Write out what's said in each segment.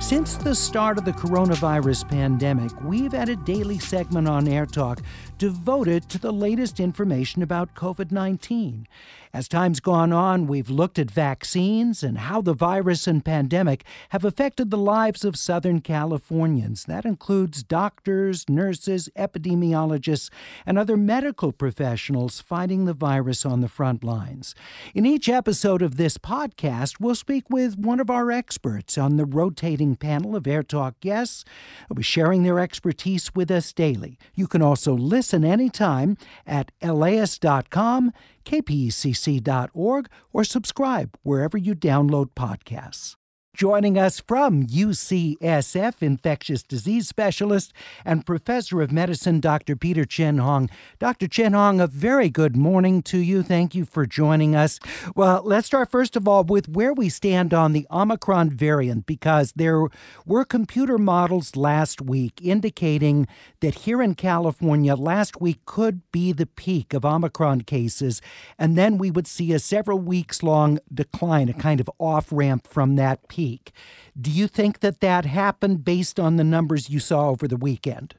Since the start of the coronavirus pandemic, we've had a daily segment on Air Talk devoted to the latest information about COVID 19. As time's gone on, we've looked at vaccines and how the virus and pandemic have affected the lives of Southern Californians. That includes doctors, nurses, epidemiologists, and other medical professionals fighting the virus on the front lines. In each episode of this podcast, we'll speak with one of our experts on the rotating panel of Air Talk guests who be sharing their expertise with us daily. You can also listen anytime at laist.com kpcc.org, or subscribe wherever you download podcasts. Joining us from UCSF, infectious disease specialist and professor of medicine, Dr. Peter Chin Hong. Dr. Chin Hong, a very good morning to you. Thank you for joining us. Well, let's start first of all with where we stand on the Omicron variant, because there were computer models last week indicating that here in California, last week could be the peak of Omicron cases, and then we would see a several weeks long decline, a kind of off ramp from that peak peak. Do you think that that happened based on the numbers you saw over the weekend?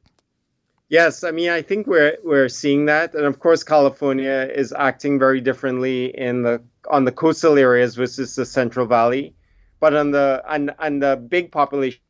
Yes, I mean I think we're we're seeing that, and of course California is acting very differently in the on the coastal areas versus the Central Valley, but on the and and the big population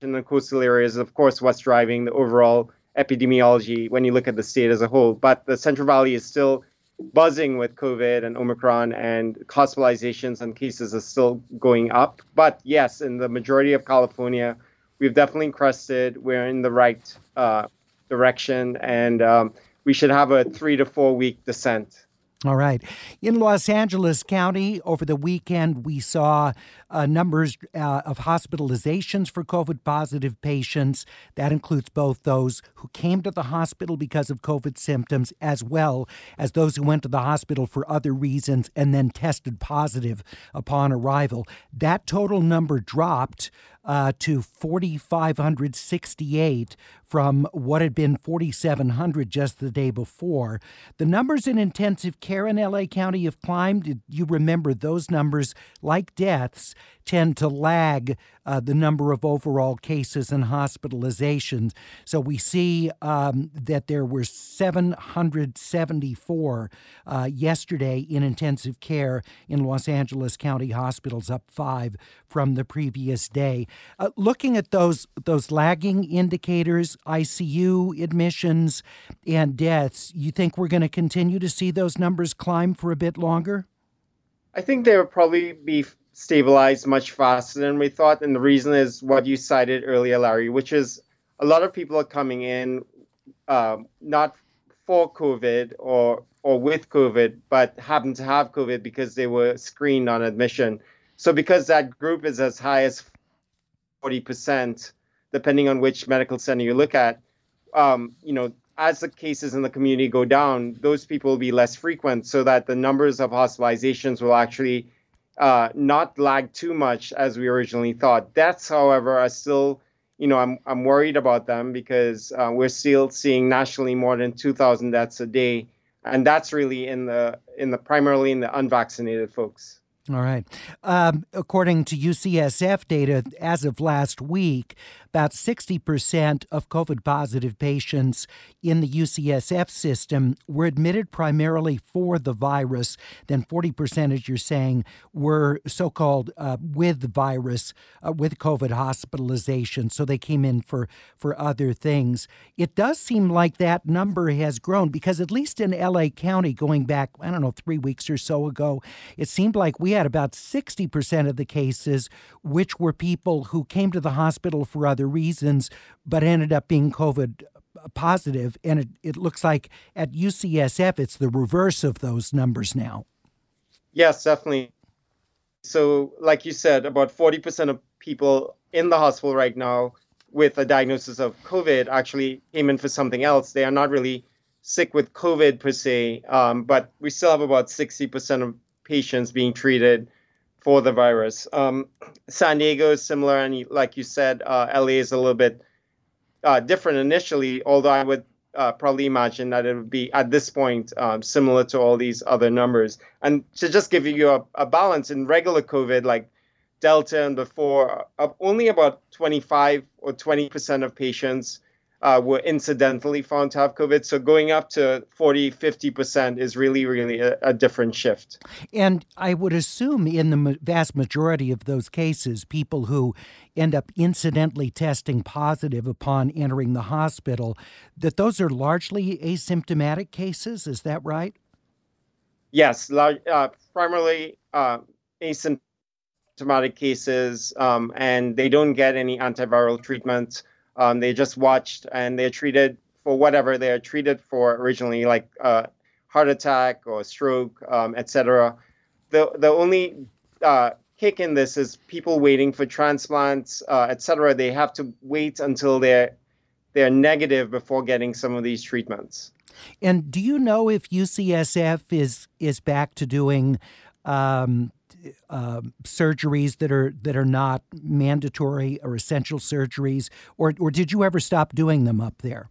in the coastal areas, of course, what's driving the overall epidemiology when you look at the state as a whole. But the Central Valley is still buzzing with COVID and Omicron, and hospitalizations and cases are still going up. But yes, in the majority of California, we've definitely crested. We're in the right uh, direction, and um, we should have a three to four week descent. All right. In Los Angeles County, over the weekend, we saw uh, numbers uh, of hospitalizations for COVID positive patients. That includes both those who came to the hospital because of COVID symptoms, as well as those who went to the hospital for other reasons and then tested positive upon arrival. That total number dropped uh, to 4,568 from what had been 4,700 just the day before. The numbers in intensive care in LA County have climbed. You remember those numbers, like deaths, tend to lag uh, the number of overall cases and hospitalizations. So we see um, that there were 774 uh, yesterday in intensive care in Los Angeles County hospitals, up five from the previous day. Uh, looking at those those lagging indicators, ICU admissions and deaths, you think we're going to continue to see those numbers climb for a bit longer? I think they will probably be stabilized much faster than we thought. And the reason is what you cited earlier, Larry, which is a lot of people are coming in um, not for COVID or or with COVID, but happen to have COVID because they were screened on admission. So because that group is as high as 40%, depending on which medical center you look at, um, you know, as the cases in the community go down, those people will be less frequent so that the numbers of hospitalizations will actually uh, not lag too much as we originally thought. Deaths, however, are still, you know, I'm, I'm worried about them because uh, we're still seeing nationally more than 2,000 deaths a day. And that's really in the in the primarily in the unvaccinated folks. All right. Um, according to UCSF data, as of last week, about 60% of COVID positive patients in the UCSF system were admitted primarily for the virus. Then 40%, as you're saying, were so called uh, with the virus, uh, with COVID hospitalization. So they came in for, for other things. It does seem like that number has grown because, at least in LA County, going back, I don't know, three weeks or so ago, it seemed like we had about 60% of the cases which were people who came to the hospital for other reasons, but ended up being COVID positive. And it, it looks like at UCSF, it's the reverse of those numbers now. Yes, definitely. So, like you said, about 40% of people in the hospital right now with a diagnosis of COVID actually came in for something else. They are not really sick with COVID per se, um, but we still have about 60% of patients being treated for the virus. Um, San Diego is similar, and like you said, uh, LA is a little bit uh, different initially, although I would uh, probably imagine that it would be at this point um, similar to all these other numbers. And to just give you a, a balance in regular COVID, like Delta and before, uh, only about 25 or 20 percent of patients uh, were incidentally found to have COVID. So going up to 40, 50% is really, really a, a, different shift. And I would assume in the vast majority of those cases, people who end up incidentally testing positive upon entering the hospital, that those are largely asymptomatic cases. Is that right? Yes, uh, primarily uh, asymptomatic cases, um, and they don't get any antiviral treatment. Um, they just watched and they're treated for whatever they're treated for originally, like uh, heart attack or stroke, um, etc. The the only uh, kick in this is people waiting for transplants, uh, etc. They have to wait until they're they're negative before getting some of these treatments. And do you know if UCSF is is back to doing um, uh, surgeries that are that are not mandatory or essential surgeries, or or did you ever stop doing them up there?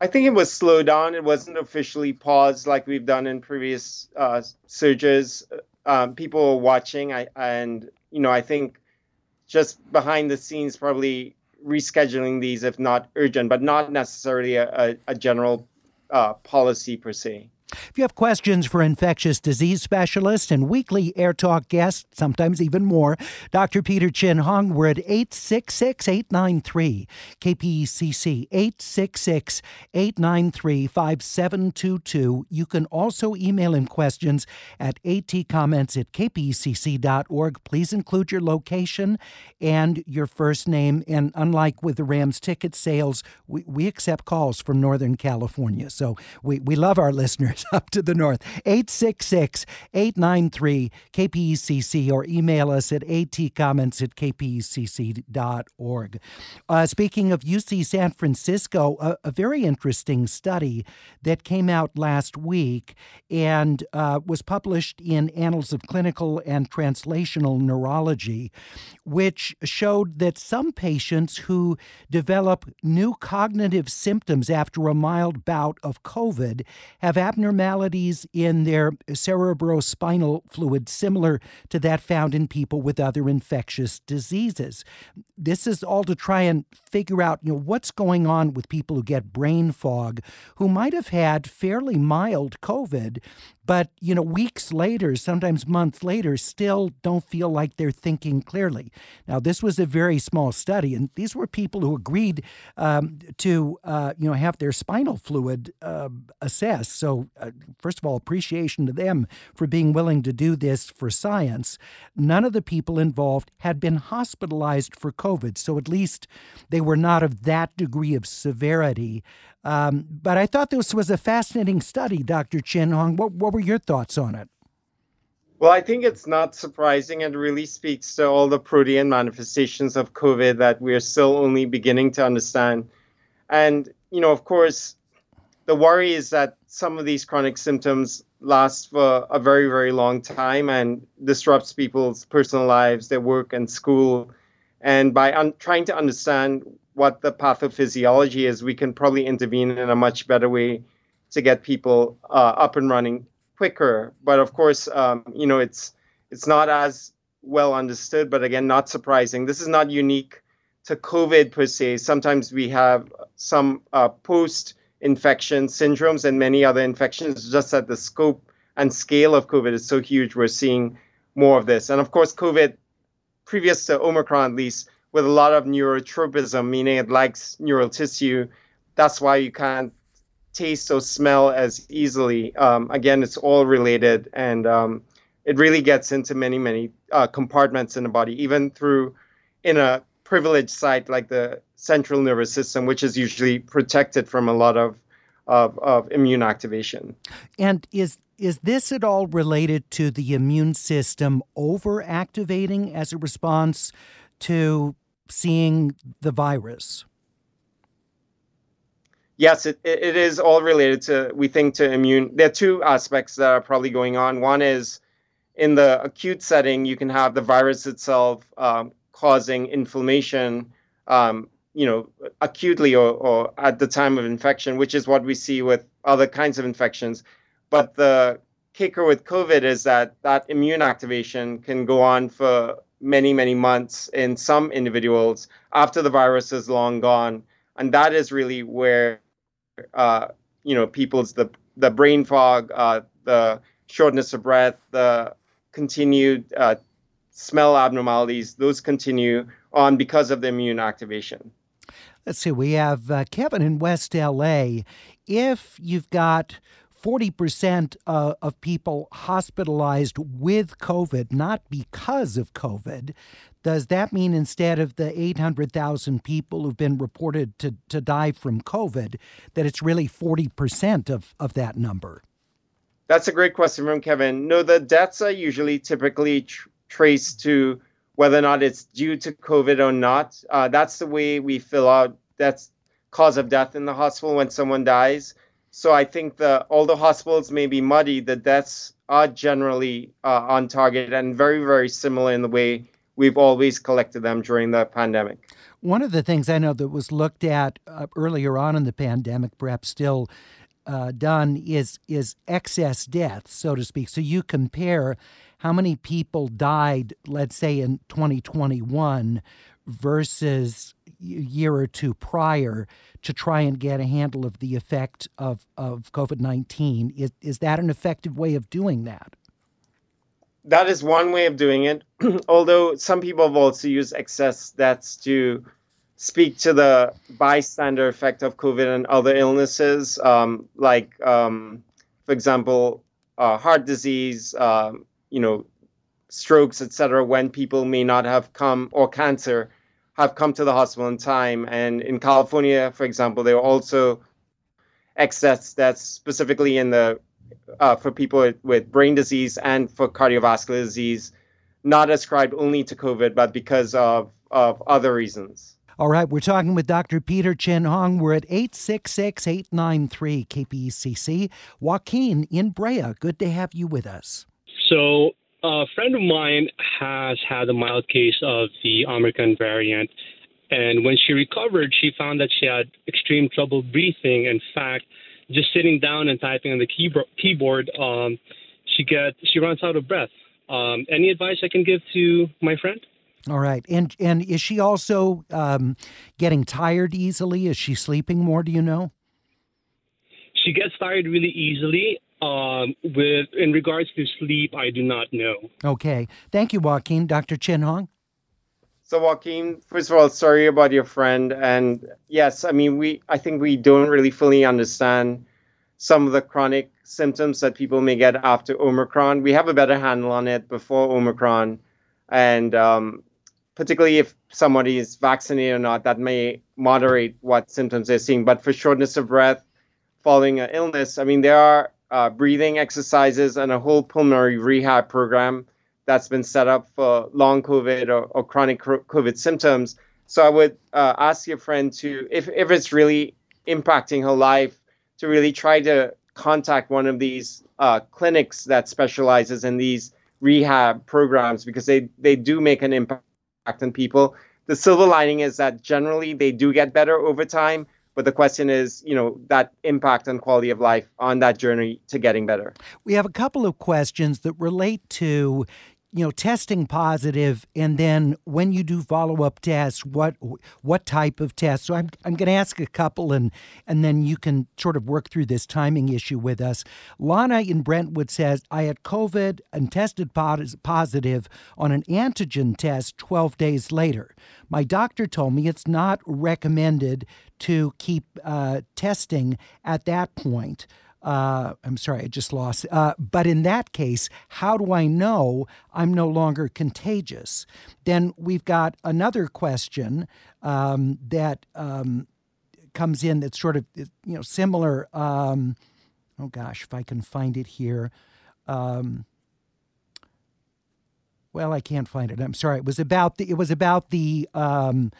I think it was slowed down. It wasn't officially paused like we've done in previous uh, surges. Um, people were watching, I, and you know, I think just behind the scenes, probably rescheduling these if not urgent, but not necessarily a, a, a general uh, policy per se. If you have questions for infectious disease specialists and weekly Air Talk guests, sometimes even more, Dr. Peter Chin Hong, we're at 866 893 KPCC 866 893 5722. You can also email him questions at atcomments at kpcc.org. Please include your location and your first name. And unlike with the Rams ticket sales, we, we accept calls from Northern California. So we, we love our listeners up to the north. 866 893 KPCC or email us at atcomments at kpcc.org. Uh, speaking of UC San Francisco, a, a, very interesting study that came out last week and uh, was published in Annals of Clinical and Translational Neurology, which showed that some patients who develop new cognitive symptoms after a mild bout of COVID have abnormal abnormalities in their cerebrospinal fluid similar to that found in people with other infectious diseases. This is all to try and figure out, you know, what's going on with people who get brain fog who might have had fairly mild COVID but you know weeks later sometimes months later still don't feel like they're thinking clearly. Now this was a very small study and these were people who agreed um, to uh, you know have their spinal fluid uh, assessed. So uh, first of all appreciation to them for being willing to do this for science. None of the people involved had been hospitalized for covid so at least they were not of that degree of severity um, but I thought this was a fascinating study, Dr. Chin Hong. What, what were your thoughts on it? Well, I think it's not surprising and really speaks to all the protean manifestations of COVID that we're still only beginning to understand. And, you know, of course, the worry is that some of these chronic symptoms last for a very, very long time and disrupts people's personal lives, their work and school. And by un- trying to understand what the pathophysiology is, we can probably intervene in a much better way to get people uh, up and running quicker. But of course, um, you know, it's it's not as well understood. But again, not surprising. This is not unique to COVID per se. Sometimes we have some uh, post-infection syndromes and many other infections. Just that the scope and scale of COVID is so huge, we're seeing more of this. And of course, COVID, previous to Omicron at least, with a lot of neurotropism, meaning it likes neural tissue. That's why you can't taste or smell as easily. Um, again, it's all related, and um, it really gets into many, many uh, compartments in the body, even through in a privileged site like the central nervous system, which is usually protected from a lot of of, of immune activation. And is is this at all related to the immune system overactivating as a response to seeing the virus? Yes, it, it is all related to, we think, to immune. There are two aspects that are probably going on. One is in the acute setting, you can have the virus itself um, causing inflammation, um, you know, acutely or, or at the time of infection, which is what we see with other kinds of infections. But the kicker with COVID is that that immune activation can go on for many, many months in some individuals after the virus is long gone. And that is really where uh, you know people's the the brain fog, uh, the shortness of breath, the continued uh, smell abnormalities, those continue on because of the immune activation. Let's see, we have uh, Kevin in West LA. If you've got 40% uh, of people hospitalized with COVID, not because of COVID, does that mean instead of the 800,000 people who've been reported to, to die from COVID, that it's really 40% of, of that number? That's a great question from Kevin. No, the deaths are usually typically tr- traced to whether or not it's due to COVID or not. Uh, that's the way we fill out that's cause of death in the hospital when someone dies. So I think the the hospitals may be muddy. The deaths are generally uh, on target and very very similar in the way we've always collected them during the pandemic. One of the things I know that was looked at uh, earlier on in the pandemic, perhaps still uh, done, is is excess deaths, so to speak. So you compare how many people died, let's say in 2021 versus year or two prior to try and get a handle of the effect of, of COVID 19. Is, is that an effective way of doing that? that is one way of doing it. Although some people have also used excess deaths to speak to the bystander effect of COVID and other illnesses, um, like, um, for example, uh, heart disease, um, you know, strokes, etc., when people may not have come, or cancer, have come to the hospital in time. And in California, for example, there are also excess that's specifically in the uh, for people with, with brain disease and for cardiovascular disease, not ascribed only to COVID, but because of, of other reasons. All right, we're talking with Dr. Peter Chin Hong. We're at 866 893 KPCC. Joaquin in Brea, good to have you with us. So, a friend of mine has had a mild case of the Omicron variant. And when she recovered, she found that she had extreme trouble breathing. In fact, just sitting down and typing on the keyboard, keyboard um, she gets she runs out of breath. Um, any advice I can give to my friend? All right, and and is she also um, getting tired easily? Is she sleeping more? Do you know? She gets tired really easily. Um, with in regards to sleep, I do not know. Okay, thank you, Joaquin. Dr. Chin Hong. So Joaquin, first of all, sorry about your friend, and yes, I mean we I think we don't really fully understand some of the chronic symptoms that people may get after Omicron. We have a better handle on it before Omicron, and um, particularly if somebody is vaccinated or not, that may moderate what symptoms they're seeing. But for shortness of breath following an illness, I mean there are uh, breathing exercises and a whole pulmonary rehab program that's been set up for long COVID or, or chronic COVID symptoms. So I would uh, ask your friend to, if, if it's really impacting her life, to really try to contact one of these uh, clinics that specializes in these rehab programs because they, they do make an impact on people. The silver lining is that generally they do get better over time, but the question is, you know, that impact on quality of life on that journey to getting better. We have a couple of questions that relate to you know testing positive and then when you do follow-up tests what what type of tests so i'm, I'm going to ask a couple and and then you can sort of work through this timing issue with us. Lana in brentwood says i had covid and tested positive on an antigen test 12 days later. My doctor told me it's not recommended to keep uh, testing at that point uh, I'm sorry, I just lost. Uh, but in that case, how do I know I'm no longer contagious? Then we've got another question um, that um, comes in that's sort of you know similar. Um, oh gosh, if I can find it here. Um, well, I can't find it. I'm sorry. It was about the it was about the um,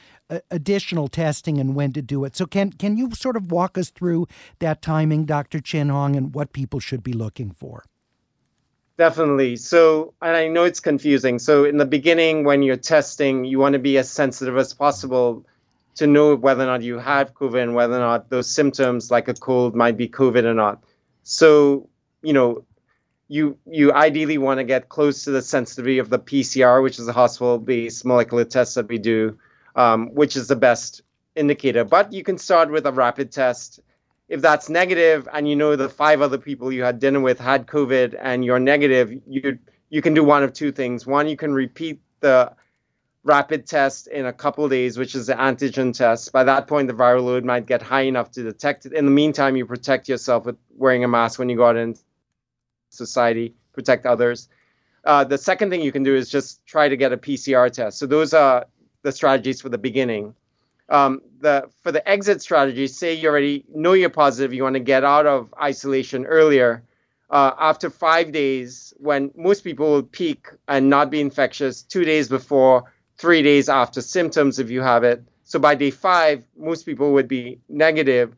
additional testing and when to do it. So can can you sort of walk us through that timing, Dr. Chin Hong, and what people should be looking for? Definitely. So, and I know it's confusing. So, in the beginning, when you're testing, you want to be as sensitive as possible to know whether or not you have COVID and whether or not those symptoms, like a cold, might be COVID or not. So, you know, you you ideally want to get close to the sensitivity of the PCR, which is a hospital-based molecular test that we do, um, which is the best indicator. But you can start with a rapid test. If that's negative, and you know the five other people you had dinner with had COVID, and you're negative, you you can do one of two things. One, you can repeat the rapid test in a couple days, which is the antigen test. By that point, the viral load might get high enough to detect it. In the meantime, you protect yourself with wearing a mask when you go out in society, protect others. Uh, the second thing you can do is just try to get a PCR test. So those are the strategies for the beginning. Um, the for the exit strategy, say you already know you're positive, you want to get out of isolation earlier. Uh, after five days, when most people will peak and not be infectious, two days before, three days after symptoms, if you have it. So by day five, most people would be negative.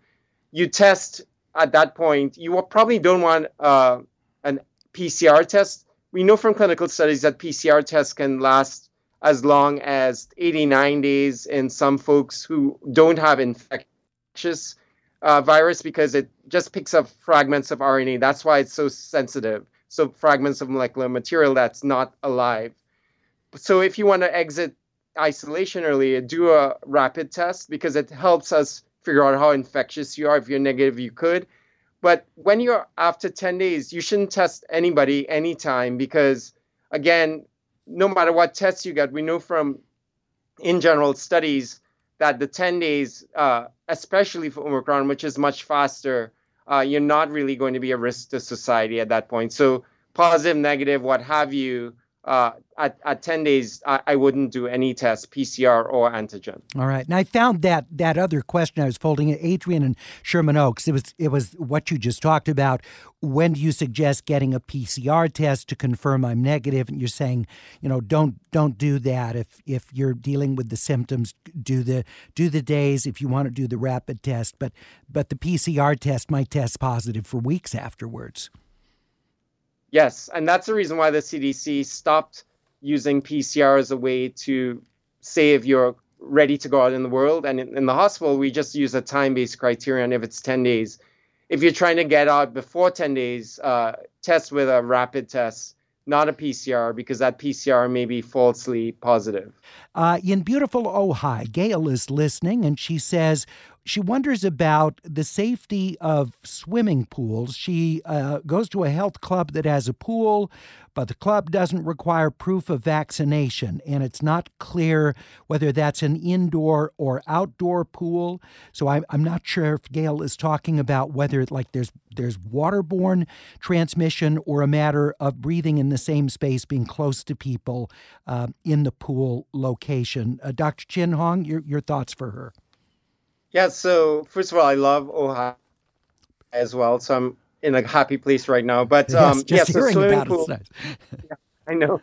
You test at that point. You probably don't want uh, an PCR test. We know from clinical studies that PCR tests can last as long as 89 days in some folks who don't have infectious uh, virus because it just picks up fragments of RNA. That's why it's so sensitive. So fragments of molecular material that's not alive. So if you want to exit isolation early, do a rapid test because it helps us figure out how infectious you are. If you're negative, you could. But when you're after 10 days, you shouldn't test anybody anytime because, again, no matter what tests you get, we know from in general studies that the 10 days, uh, especially for Omicron, which is much faster, uh, you're not really going to be a risk to society at that point. So, positive, negative, what have you, uh, at, at 10 days, I, I, wouldn't do any test, PCR or antigen. All right. And I found that that other question I was folding it, Adrian and Sherman Oaks. It was it was what you just talked about. When do you suggest getting a PCR test to confirm I'm negative? And you're saying, you know, don't don't do that. If if you're dealing with the symptoms, do the do the days if you want to do the rapid test. But but the PCR test might test positive for weeks afterwards. Yes, and that's the reason why the CDC stopped using PCR as a way to say if you're ready to go out in the world. And in, in the hospital, we just use a time based criterion if it's 10 days. If you're trying to get out before 10 days, uh, test with a rapid test, not a PCR, because that PCR may be falsely positive. Uh, in beautiful Ojai, Gail is listening and she says, she wonders about the safety of swimming pools. She uh, goes to a health club that has a pool, but the club doesn't require proof of vaccination, and it's not clear whether that's an indoor or outdoor pool. So I'm, I'm not sure if Gail is talking about whether like there's there's waterborne transmission or a matter of breathing in the same space, being close to people uh, in the pool location. Uh, Dr. Chin Hong, your your thoughts for her? Yeah, so first of all, I love Ojai as well. So I'm in a happy place right now. But um, yes, yeah, so swimming pool. yeah, I know.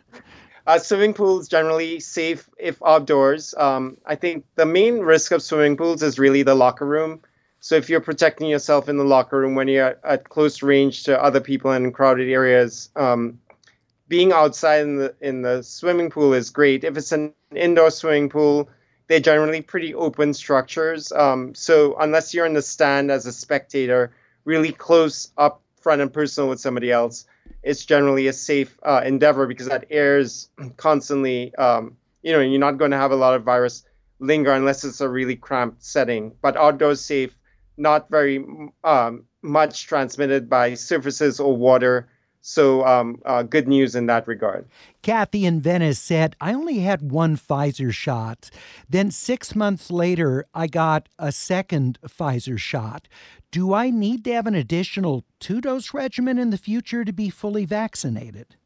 Uh, swimming pools generally safe if outdoors. Um, I think the main risk of swimming pools is really the locker room. So if you're protecting yourself in the locker room when you're at close range to other people in crowded areas, um, being outside in the in the swimming pool is great. If it's an indoor swimming pool, they're generally pretty open structures. Um, so unless you're in the stand as a spectator, really close up front and personal with somebody else, it's generally a safe uh, endeavor because that air is constantly, um, you know, you're not going to have a lot of virus linger unless it's a really cramped setting. But outdoors safe, not very um, much transmitted by surfaces or water so, um, uh, good news in that regard. Kathy in Venice said, I only had one Pfizer shot. Then, six months later, I got a second Pfizer shot. Do I need to have an additional two dose regimen in the future to be fully vaccinated?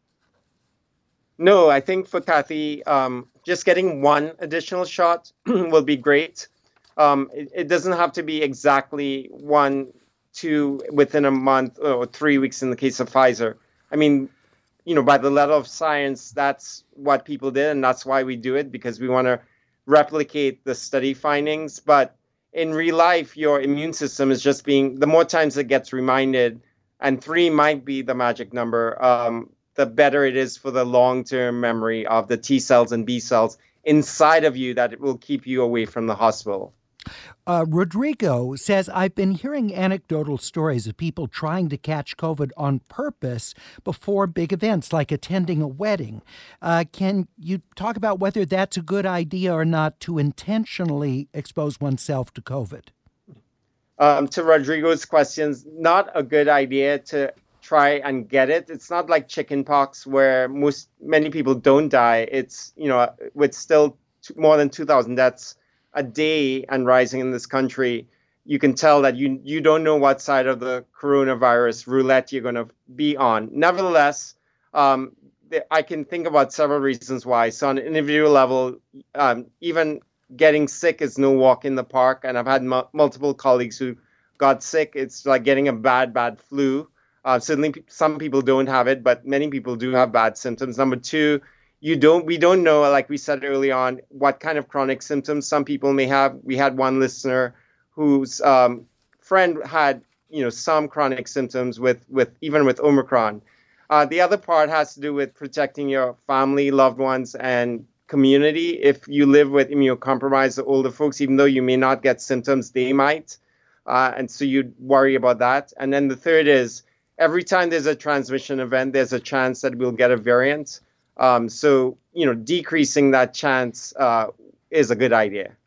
No, I think for Kathy, um, just getting one additional shot will be great. Um, it, it doesn't have to be exactly one, two within a month or three weeks in the case of Pfizer. I mean, you know, by the letter of science, that's what people did, and that's why we do it because we want to replicate the study findings. But in real life, your immune system is just being the more times it gets reminded, and three might be the magic number. Um, the better it is for the long-term memory of the T cells and B cells inside of you that it will keep you away from the hospital. Uh, Rodrigo says, I've been hearing anecdotal stories of people trying to catch COVID on purpose before big events like attending a wedding. Uh, can you talk about whether that's a good idea or not to intentionally expose oneself to COVID? Um, to Rodrigo's questions, not a good idea to try and get it. It's not like chickenpox where most many people don't die. It's you know with still more than two thousand deaths a day and rising in this country, you can tell that you you don't know what side of the coronavirus roulette you're going to be on. Nevertheless, um, I can think about several reasons why. So on an individual level, um, even getting sick is no walk in the park, and I've had m- multiple colleagues who got sick. It's like getting a bad, bad flu. Uh, certainly, some people don't have it, but many people do have bad symptoms. Number two, you don't we don't know like we said early on what kind of chronic symptoms some people may have. We had one listener whose um, friend had you know some chronic symptoms with with even with omicron. Uh, the other part has to do with protecting your family loved ones and community. If you live with immunocompromised older folks even though you may not get symptoms they might. Uh, and so you worry about that. And then the third is every time there's a transmission event there's a chance that we'll get a variant um, so, you know, decreasing that chance uh, is a good idea.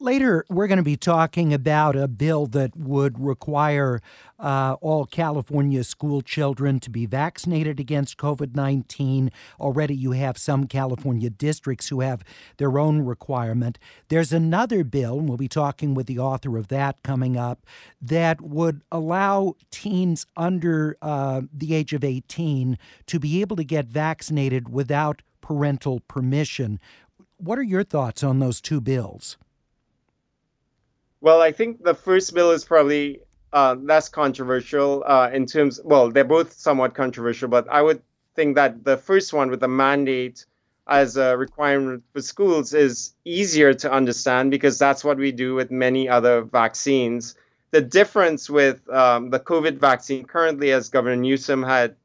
Later, we're going to be talking about a bill that would require uh, all California school children to be vaccinated against COVID 19. Already, you have some California districts who have their own requirement. There's another bill, and we'll be talking with the author of that coming up, that would allow teens under uh, the age of 18 to be able to get vaccinated without parental permission. What are your thoughts on those two bills? Well, I think the first bill is probably uh, less controversial uh, in terms. Well, they're both somewhat controversial, but I would think that the first one with the mandate as a requirement for schools is easier to understand because that's what we do with many other vaccines. The difference with um, the COVID vaccine currently, as Governor Newsom had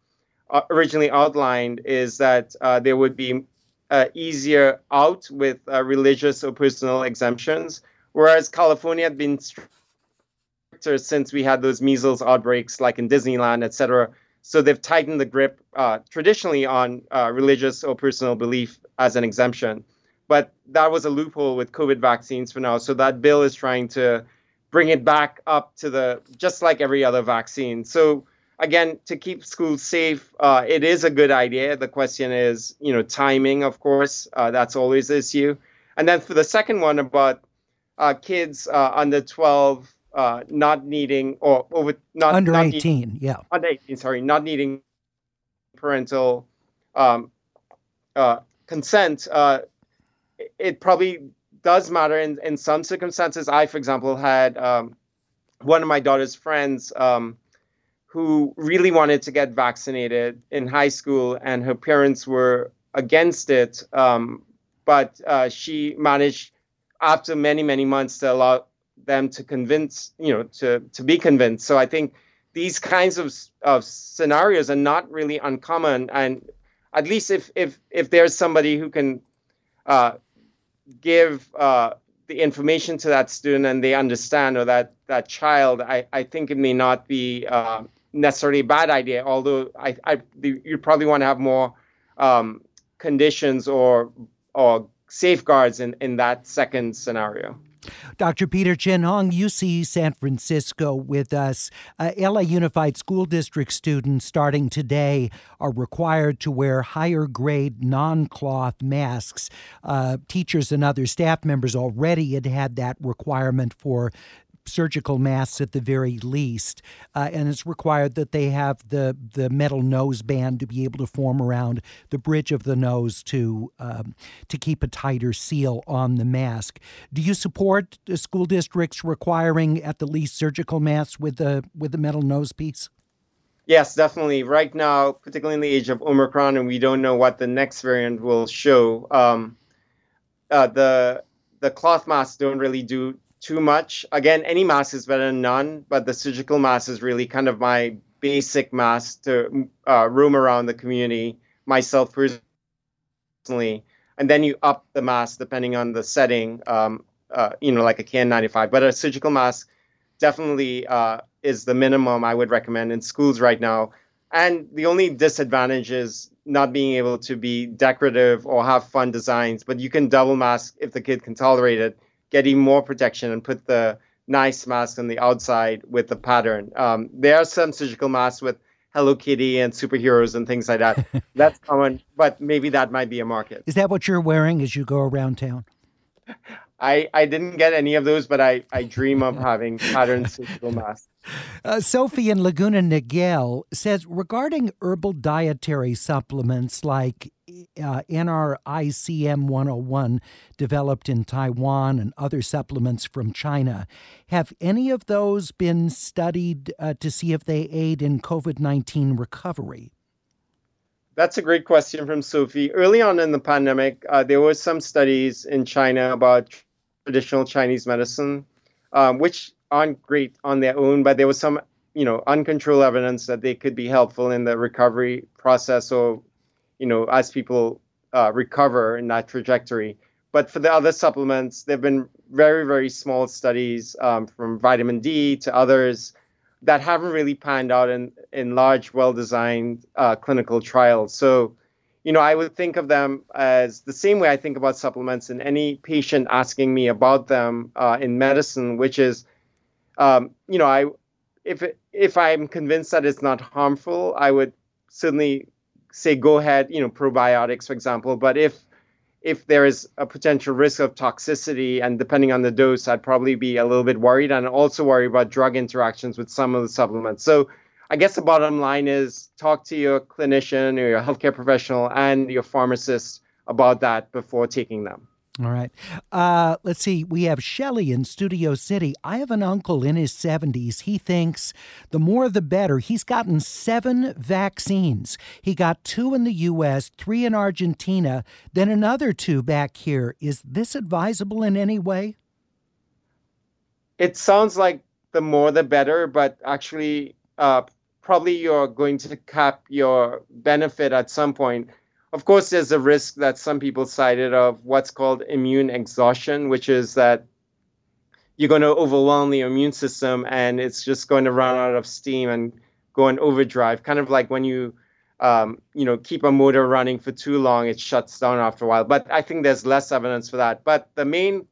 uh, originally outlined, is that uh, there would be uh, easier out with uh, religious or personal exemptions whereas California had been stricter since we had those measles outbreaks, like in Disneyland, et cetera. So they've tightened the grip uh, traditionally on uh, religious or personal belief as an exemption. But that was a loophole with COVID vaccines for now. So that bill is trying to bring it back up to the just like every other vaccine. So again, to keep schools safe, uh, it is a good idea. The question is, you know, timing. Of course, uh, that's always the issue. And then for the second one about uh, kids uh, under 12 uh, not needing or over not under not 18 needing, yeah. Under 18 sorry not needing parental um, uh, consent uh, it probably does matter in, in some circumstances. I for example had um, one of my daughter's friends um, who really wanted to get vaccinated in high school and her parents were against it um, but uh, she managed after many many months to allow them to convince you know to to be convinced. So i think these kinds of of scenarios are not really uncommon. And at least if if if there's somebody who can uh, give uh, the information to that student and they understand or that that child i i think it may not be uh, necessarily a bad idea. Although i i you probably want to have more um, conditions or or safeguards in, in that second scenario. Dr. Peter Chin Hong, UC San Francisco, with us. Uh, LA Unified School District students starting today are required to wear higher grade non cloth masks. Uh, teachers and other staff members already had had that requirement for surgical masks at the very least, uh, and it's required that they have the the metal nose band to be able to form around the bridge of the nose to um, to keep a tighter seal on the mask. Do you support school districts requiring at the least surgical masks with the with the metal nose piece? Yes, definitely. Right now, particularly in the age of Omicron, and we don't know what the next variant will show. Um, uh, the the cloth masks don't really do too much. Again, any mask is better than none, but the surgical mask is really kind of my basic mask to uh, roam around the community myself personally. And then you up the mask depending on the setting, um, uh, you know, like a KN95. But a surgical mask definitely uh, is the minimum I would recommend in schools right now. And the only disadvantage is not being able to be decorative or have fun designs, but you can double mask if the kid can tolerate it, get even more protection and put the nice mask on the outside with the pattern. Um, there are some surgical masks with Hello Kitty and superheroes and things like that. That's common, but maybe that might be a market. Is that what you're wearing as you go around town? I, I didn't get any of those, but I, I dream of having patterned surgical masks. Uh, Sophie in Laguna Niguel says regarding herbal dietary supplements like uh, NRICM 101 developed in Taiwan and other supplements from China, have any of those been studied uh, to see if they aid in COVID 19 recovery? That's a great question from Sophie. Early on in the pandemic, uh, there were some studies in China about traditional Chinese medicine, um, which aren't great on their own, but there was some, you know, uncontrolled evidence that they could be helpful in the recovery process or, you know, as people uh, recover in that trajectory. But for the other supplements, there have been very, very small studies um, from vitamin D to others that haven't really panned out in, in large, well designed uh, clinical trials. So, you know, I would think of them as the same way I think about supplements in any patient asking me about them uh, in medicine, which is, um, you know, I if if I'm convinced that it's not harmful, I would certainly say go ahead, you know, probiotics, for example. But if if there is a potential risk of toxicity and depending on the dose, I'd probably be a little bit worried and also worry about drug interactions with some of the supplements. So I guess the bottom line is talk to your clinician or your healthcare professional and your pharmacist about that before taking them. All right. Uh, let's see. We have Shelly in Studio City. I have an uncle in his 70s. He thinks the more the better. He's gotten seven vaccines. He got two in the U.S., three in Argentina, then another two back here. Is this advisable in any way? It sounds like the more the better, but actually, uh, probably you're going to cap your benefit at some point. Of course, there's a risk that some people cited of what's called immune exhaustion, which is that you're going to overwhelm the immune system and it's just going to run out of steam and go in overdrive. Kind of like when you, um, you know, keep a motor running for too long, it shuts down after a while. But I think there's less evidence for that. But the main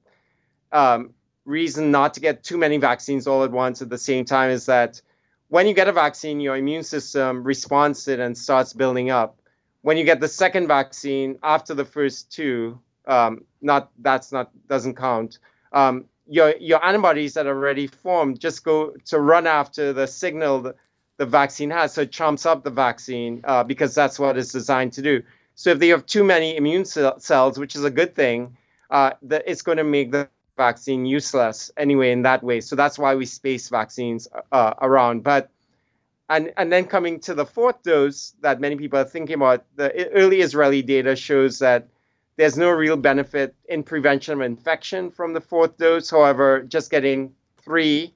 um, reason not to get too many vaccines all at once at the same time is that when you get a vaccine, your immune system responds to it and starts building up. When you get the second vaccine after the first two, um, not that's not doesn't count. Um, your your antibodies that are already formed just go to run after the signal that the vaccine has, so it chomps up the vaccine uh, because that's what it's designed to do. So if they have too many immune cells, which is a good thing, uh, that it's going to make the vaccine useless anyway in that way. So that's why we space vaccines uh, around. But and and then coming to the fourth dose that many people are thinking about, the early Israeli data shows that there's no real benefit in prevention of infection from the fourth dose. However, just getting three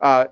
uh,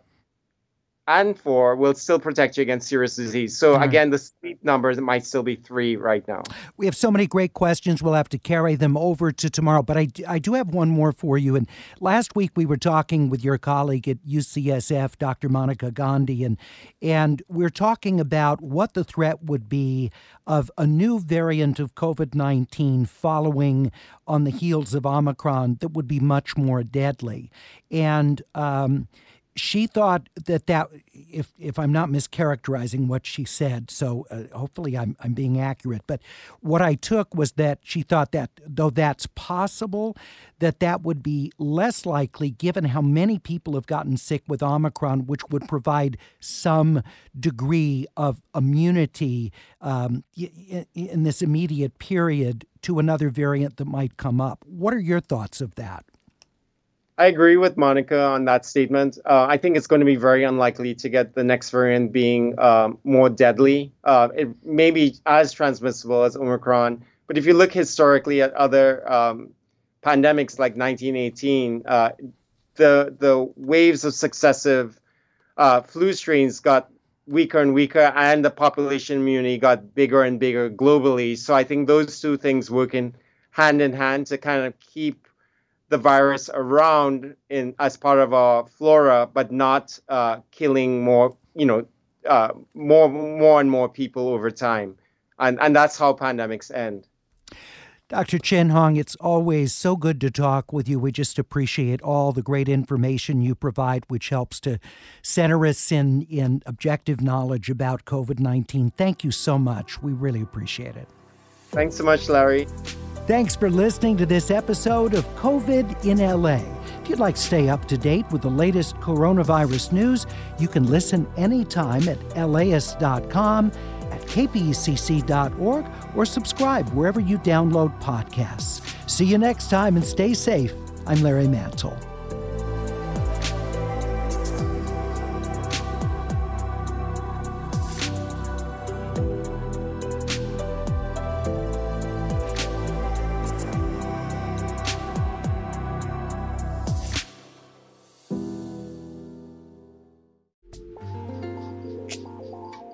and four will still protect you against serious disease. So right. again, the sleep numbers might still be three right now. We have so many great questions. We'll have to carry them over to tomorrow. But I, I do have one more for you. And last week we were talking with your colleague at UCSF, Dr. Monica Gandhi, and and we're talking about what the threat would be of a new variant of COVID nineteen following on the heels of Omicron that would be much more deadly. And um, she thought that that if if I'm not mischaracterizing what she said, so uh, hopefully I'm I'm being accurate. But what I took was that she thought that though that's possible, that that would be less likely given how many people have gotten sick with Omicron, which would provide some degree of immunity um, in, in this immediate period to another variant that might come up. What are your thoughts of that? I agree with Monica on that statement. Uh, I think it's going to be very unlikely to get the next variant being um, more deadly. Uh, it may be as transmissible as Omicron, but if you look historically at other um, pandemics like 1918, uh, the the waves of successive uh, flu strains got weaker and weaker, and the population immunity got bigger and bigger globally. So I think those two things working hand in hand to kind of keep the virus around in as part of our flora, but not uh, killing more, you know, uh, more more and more people over time, and and that's how pandemics end. Dr. Chin Hong, it's always so good to talk with you. We just appreciate all the great information you provide, which helps to center us in, in objective knowledge about COVID 19. Thank you so much. We really appreciate it. Thanks so much, Larry. Thanks for listening to this episode of COVID in LA. If you'd like to stay up to date with the latest coronavirus news, you can listen anytime at laist.com, at kpcc.org, or subscribe wherever you download podcasts. See you next time and stay safe. I'm Larry Mantle.